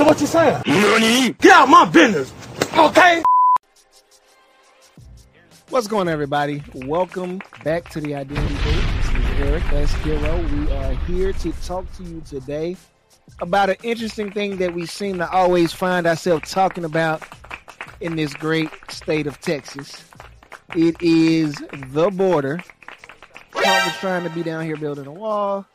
So what you saying? Get out my business, okay? What's going on, everybody? Welcome back to the Identity Booth. This is Eric S. Hero. We are here to talk to you today about an interesting thing that we seem to always find ourselves talking about in this great state of Texas. It is the border. Trump was trying to be down here building a wall.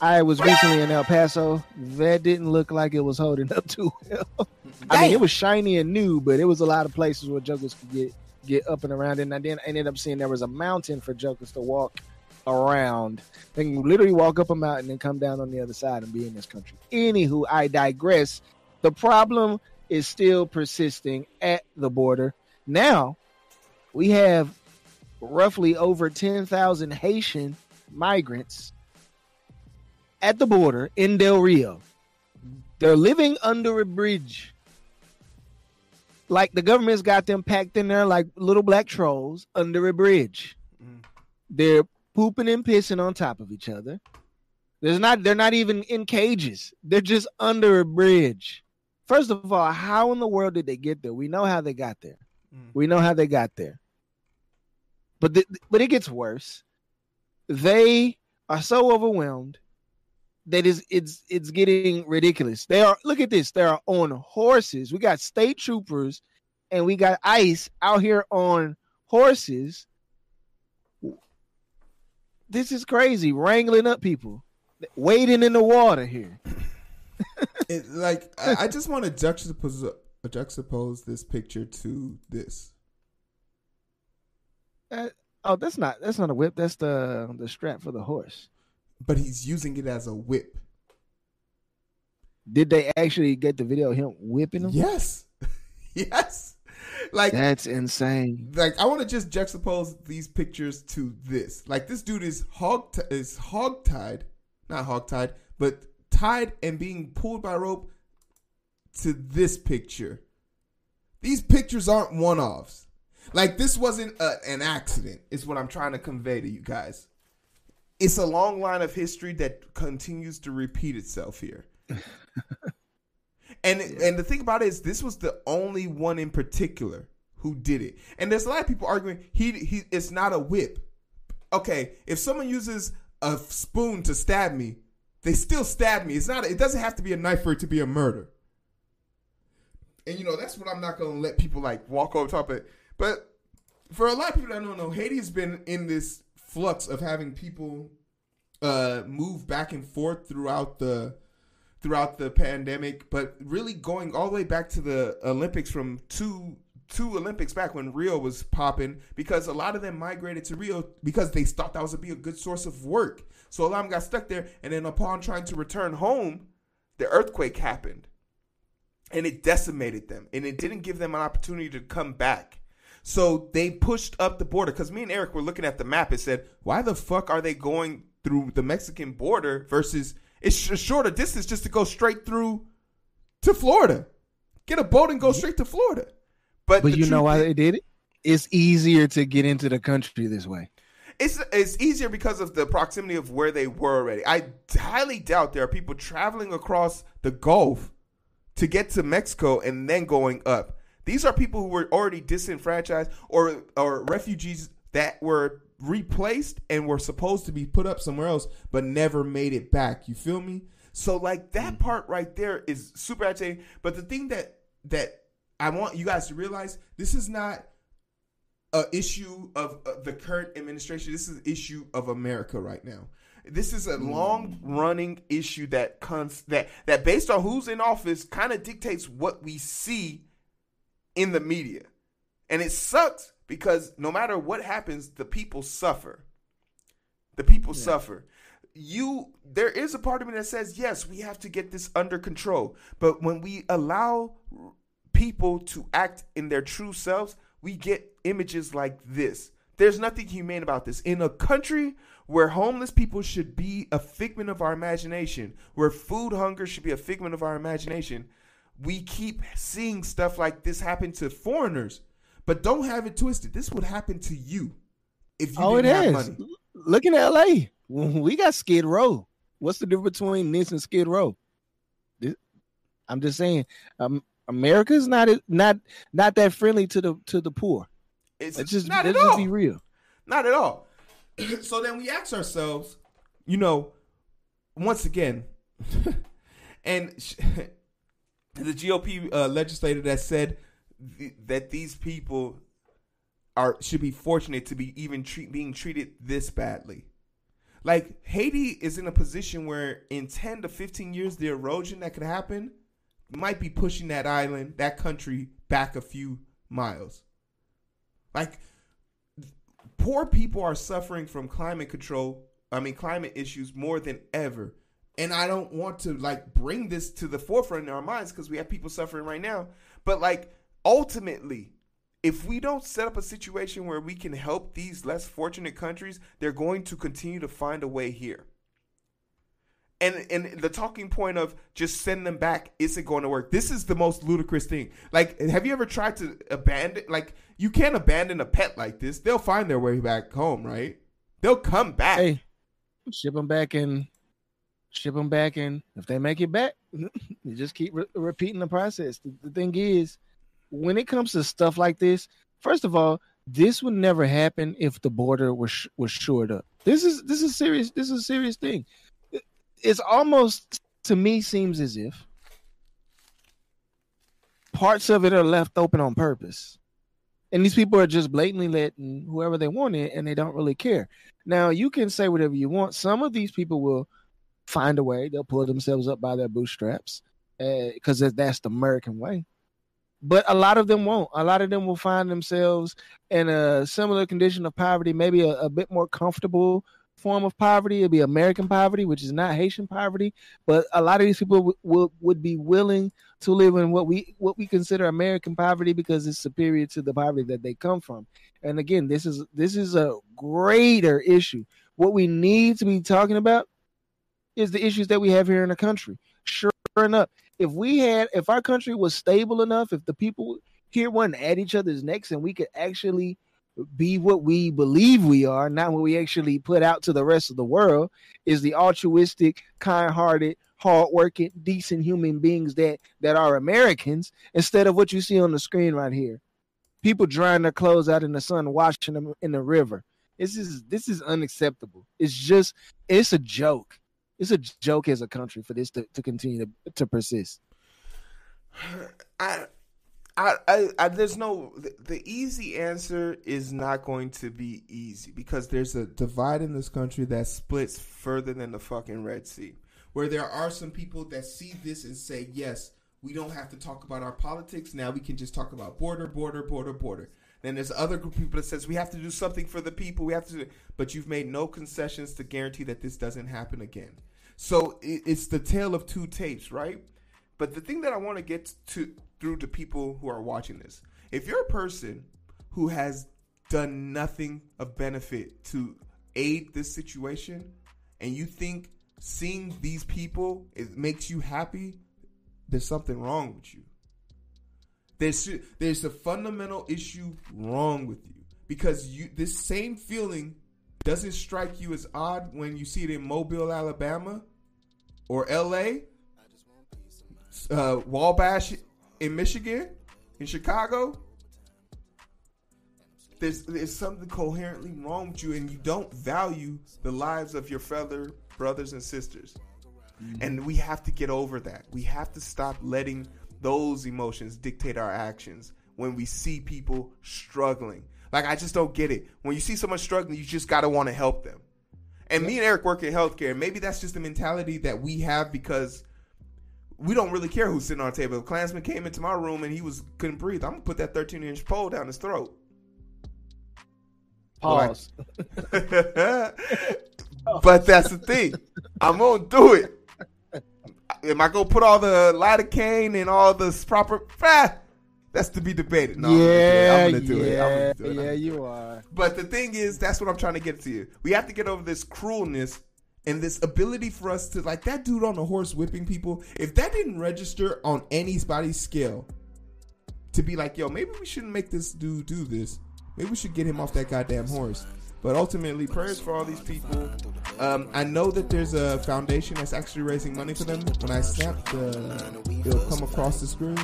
I was recently in El Paso. That didn't look like it was holding up too well. I mean, it was shiny and new, but it was a lot of places where jokers could get get up and around. And I then ended up seeing there was a mountain for jokers to walk around. They can literally walk up a mountain and come down on the other side and be in this country. Anywho, I digress. The problem is still persisting at the border. Now, we have roughly over 10,000 Haitian migrants at the border in Del Rio. They're living under a bridge. Like the government's got them packed in there like little black trolls under a bridge. Mm. They're pooping and pissing on top of each other. There's not they're not even in cages. They're just under a bridge. First of all, how in the world did they get there? We know how they got there. Mm. We know how they got there. But the, but it gets worse. They are so overwhelmed that is it's it's getting ridiculous. They are look at this. They are on horses. We got state troopers and we got ICE out here on horses. This is crazy, wrangling up people, wading in the water here. it, like I, I just want to juxtapose juxtapose this picture to this. Uh, oh, that's not that's not a whip. That's the the strap for the horse. But he's using it as a whip. Did they actually get the video of him whipping him? Yes, yes. Like that's insane. Like I want to just juxtapose these pictures to this. Like this dude is hog t- is hog tied, not hog tied, but tied and being pulled by rope to this picture. These pictures aren't one offs. Like this wasn't a, an accident. Is what I'm trying to convey to you guys. It's a long line of history that continues to repeat itself here. and yeah. and the thing about it is, this was the only one in particular who did it. And there's a lot of people arguing he he it's not a whip. Okay, if someone uses a spoon to stab me, they still stab me. It's not. It doesn't have to be a knife for it to be a murder. And you know that's what I'm not gonna let people like walk over top of it. But for a lot of people that don't know, Haiti has been in this flux of having people uh, move back and forth throughout the throughout the pandemic, but really going all the way back to the Olympics from two two Olympics back when Rio was popping, because a lot of them migrated to Rio because they thought that was be a good source of work. So a lot of them got stuck there, and then upon trying to return home, the earthquake happened, and it decimated them, and it didn't give them an opportunity to come back. So they pushed up the border because me and Eric were looking at the map. It said, "Why the fuck are they going through the Mexican border versus it's a shorter distance just to go straight through to Florida. Get a boat and go straight to Florida. But, but you know why they did it? It's easier to get into the country this way. It's it's easier because of the proximity of where they were already. I highly doubt there are people traveling across the Gulf to get to Mexico and then going up. These are people who were already disenfranchised or or refugees that were replaced and were supposed to be put up somewhere else, but never made it back. You feel me? So like that mm-hmm. part right there is super agitating. But the thing that that I want you guys to realize this is not a issue of uh, the current administration. This is an issue of America right now. This is a mm. long running issue that comes that that based on who's in office kind of dictates what we see in the media. And it sucks because no matter what happens, the people suffer. The people yeah. suffer. You, there is a part of me that says, yes, we have to get this under control. But when we allow people to act in their true selves, we get images like this. There's nothing humane about this. In a country where homeless people should be a figment of our imagination, where food hunger should be a figment of our imagination, we keep seeing stuff like this happen to foreigners but don't have it twisted. This would happen to you if you oh, didn't have is. money. Look in LA. We got Skid Row. What's the difference between this and Skid Row? I'm just saying, um, America's not not not that friendly to the to the poor. It's, Let's just not let's at all. be real. Not at all. so then we ask ourselves, you know, once again, and sh- the GOP uh, legislator that said th- that these people are should be fortunate to be even treat, being treated this badly. Like Haiti is in a position where in 10 to 15 years the erosion that could happen might be pushing that island, that country back a few miles. Like poor people are suffering from climate control, I mean climate issues more than ever. And I don't want to like bring this to the forefront in our minds because we have people suffering right now. But like ultimately, if we don't set up a situation where we can help these less fortunate countries, they're going to continue to find a way here. And and the talking point of just send them back isn't going to work. This is the most ludicrous thing. Like, have you ever tried to abandon? Like, you can't abandon a pet like this. They'll find their way back home, right? They'll come back. Hey, ship them back and ship them back, and if they make it back, you just keep re- repeating the process. The, the thing is, when it comes to stuff like this, first of all, this would never happen if the border was sh- was shored up. This is this is serious. This is a serious thing. It- It's almost to me seems as if parts of it are left open on purpose, and these people are just blatantly letting whoever they want in, and they don't really care. Now you can say whatever you want. Some of these people will find a way. They'll pull themselves up by their bootstraps eh, because that's the American way but a lot of them won't. A lot of them will find themselves in a similar condition of poverty, maybe a, a bit more comfortable form of poverty. It'd be American poverty, which is not Haitian poverty. But a lot of these people w- would would be willing to live in what we what we consider American poverty because it's superior to the poverty that they come from. And again, this is this is a greater issue. What we need to be talking about is the issues that we have here in the country. Sure enough, if we had if our country was stable enough if the people here weren't at each other's necks and we could actually be what we believe we are not what we actually put out to the rest of the world is the altruistic kind-hearted hardworking decent human beings that that are americans instead of what you see on the screen right here. People drying their clothes out in the sun washing them in the river. This is this is unacceptable. It's just it's a joke it's a joke as a country for this to, to continue to, to persist. I, I, I, there's no the, the easy answer is not going to be easy because there's a divide in this country that splits further than the fucking Red Sea. Where there are some people that see this and say, yes, we don't have to talk about our politics now. We can just talk about border, border, border, border. Then there's other group of people that says we have to do something for the people. We have to, but you've made no concessions to guarantee that this doesn't happen again. So it's the tale of two tapes, right? But the thing that I want to get to through to people who are watching this, if you're a person who has done nothing of benefit to aid this situation, and you think seeing these people it makes you happy, there's something wrong with you. There's there's a fundamental issue wrong with you because you this same feeling doesn't strike you as odd when you see it in Mobile, Alabama, or L.A., uh, Wabash in Michigan, in Chicago. There's there's something coherently wrong with you, and you don't value the lives of your fellow brothers and sisters. And we have to get over that. We have to stop letting those emotions dictate our actions when we see people struggling. Like I just don't get it. When you see someone struggling, you just gotta want to help them. And me and Eric work in healthcare. Maybe that's just the mentality that we have because we don't really care who's sitting on our table. If a Klansman came into my room and he was couldn't breathe, I'm gonna put that 13 inch pole down his throat. Pause. but that's the thing. I'm gonna do it. Am I gonna put all the lidocaine and all the proper? Ah, that's to be debated. No, yeah, I'm gonna do it. I'm yeah, gonna do it. Yeah, it. you are. But the thing is, that's what I'm trying to get to you. We have to get over this cruelness and this ability for us to like that dude on the horse whipping people. If that didn't register on anybody's scale, to be like, yo, maybe we shouldn't make this dude do this. Maybe we should get him off that goddamn horse. But ultimately, prayers for all these people. Um, I know that there's a foundation that's actually raising money for them. When I snap, the, it'll come across the screen,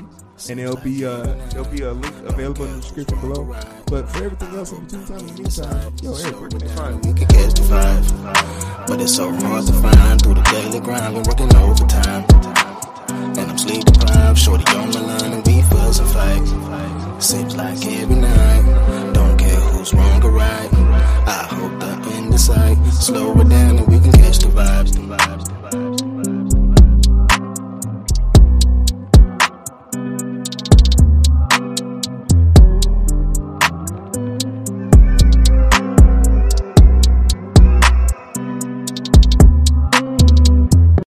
and it'll be uh, there'll be a link available in the description below. But for everything else in between time, in the meantime, yo, Eric, where can they find could catch the five, but it's so hard to find through the daily grind. Been working overtime, and I'm sleep deprived. Shorty on my line, and we fuss and fight. Seems like every night, don't wrong or right. I hope the end is sight. Slow it down,